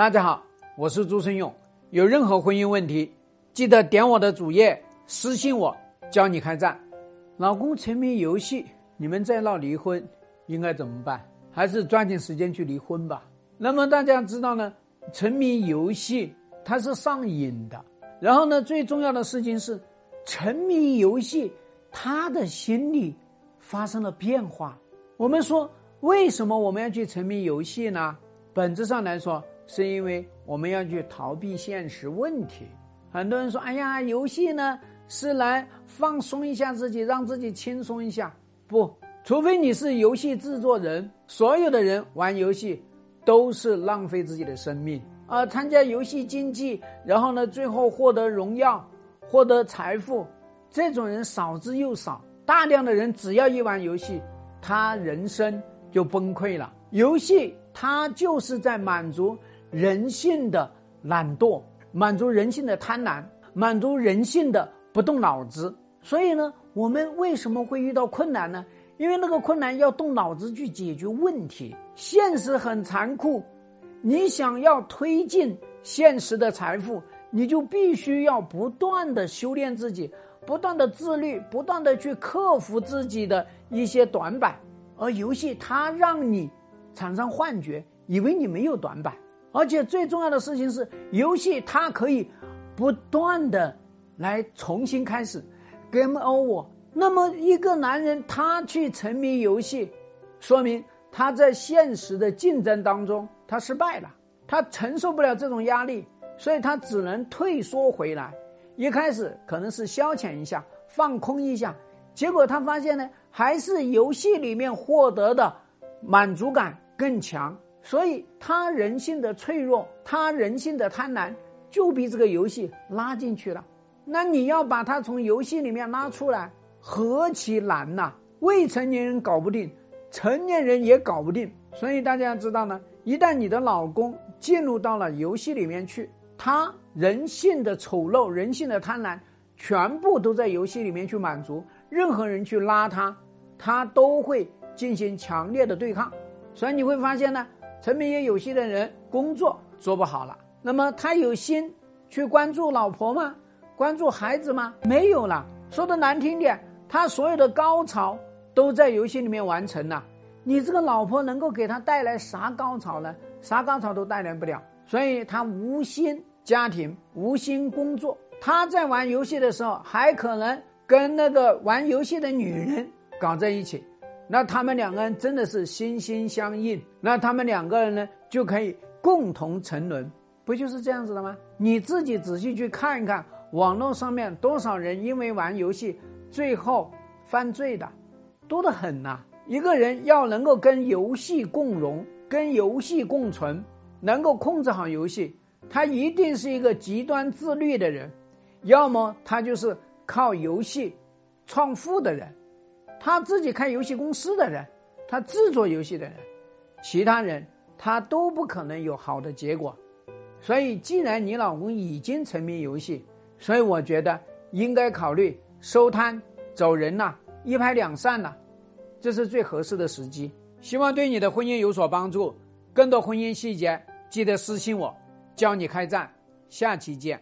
大家好，我是朱生勇。有任何婚姻问题，记得点我的主页私信我，教你开战。老公沉迷游戏，你们在闹离婚，应该怎么办？还是抓紧时间去离婚吧。那么大家知道呢，沉迷游戏它是上瘾的。然后呢，最重要的事情是，沉迷游戏他的心理发生了变化。我们说，为什么我们要去沉迷游戏呢？本质上来说。是因为我们要去逃避现实问题。很多人说：“哎呀，游戏呢是来放松一下自己，让自己轻松一下。”不，除非你是游戏制作人，所有的人玩游戏都是浪费自己的生命啊！参加游戏竞技，然后呢，最后获得荣耀、获得财富，这种人少之又少。大量的人只要一玩游戏，他人生就崩溃了。游戏它就是在满足。人性的懒惰，满足人性的贪婪，满足人性的不动脑子。所以呢，我们为什么会遇到困难呢？因为那个困难要动脑子去解决问题。现实很残酷，你想要推进现实的财富，你就必须要不断的修炼自己，不断的自律，不断的去克服自己的一些短板。而游戏它让你产生幻觉，以为你没有短板。而且最重要的事情是，游戏它可以不断的来重新开始，game over。那么一个男人他去沉迷游戏，说明他在现实的竞争当中他失败了，他承受不了这种压力，所以他只能退缩回来。一开始可能是消遣一下，放空一下，结果他发现呢，还是游戏里面获得的满足感更强。所以，他人性的脆弱，他人性的贪婪，就被这个游戏拉进去了。那你要把他从游戏里面拉出来，何其难呐！未成年人搞不定，成年人也搞不定。所以大家要知道呢，一旦你的老公进入到了游戏里面去，他人性的丑陋、人性的贪婪，全部都在游戏里面去满足。任何人去拉他，他都会进行强烈的对抗。所以你会发现呢。沉迷于游戏的人，工作做不好了。那么他有心去关注老婆吗？关注孩子吗？没有了。说的难听点，他所有的高潮都在游戏里面完成了。你这个老婆能够给他带来啥高潮呢？啥高潮都带来不了。所以他无心家庭，无心工作。他在玩游戏的时候，还可能跟那个玩游戏的女人搞在一起。那他们两个人真的是心心相印，那他们两个人呢就可以共同沉沦，不就是这样子的吗？你自己仔细去看一看，网络上面多少人因为玩游戏最后犯罪的，多得很呐。一个人要能够跟游戏共荣，跟游戏共存，能够控制好游戏，他一定是一个极端自律的人，要么他就是靠游戏创富的人。他自己开游戏公司的人，他制作游戏的人，其他人他都不可能有好的结果。所以，既然你老公已经沉迷游戏，所以我觉得应该考虑收摊走人了，一拍两散了，这是最合适的时机。希望对你的婚姻有所帮助。更多婚姻细节，记得私信我，教你开战。下期见。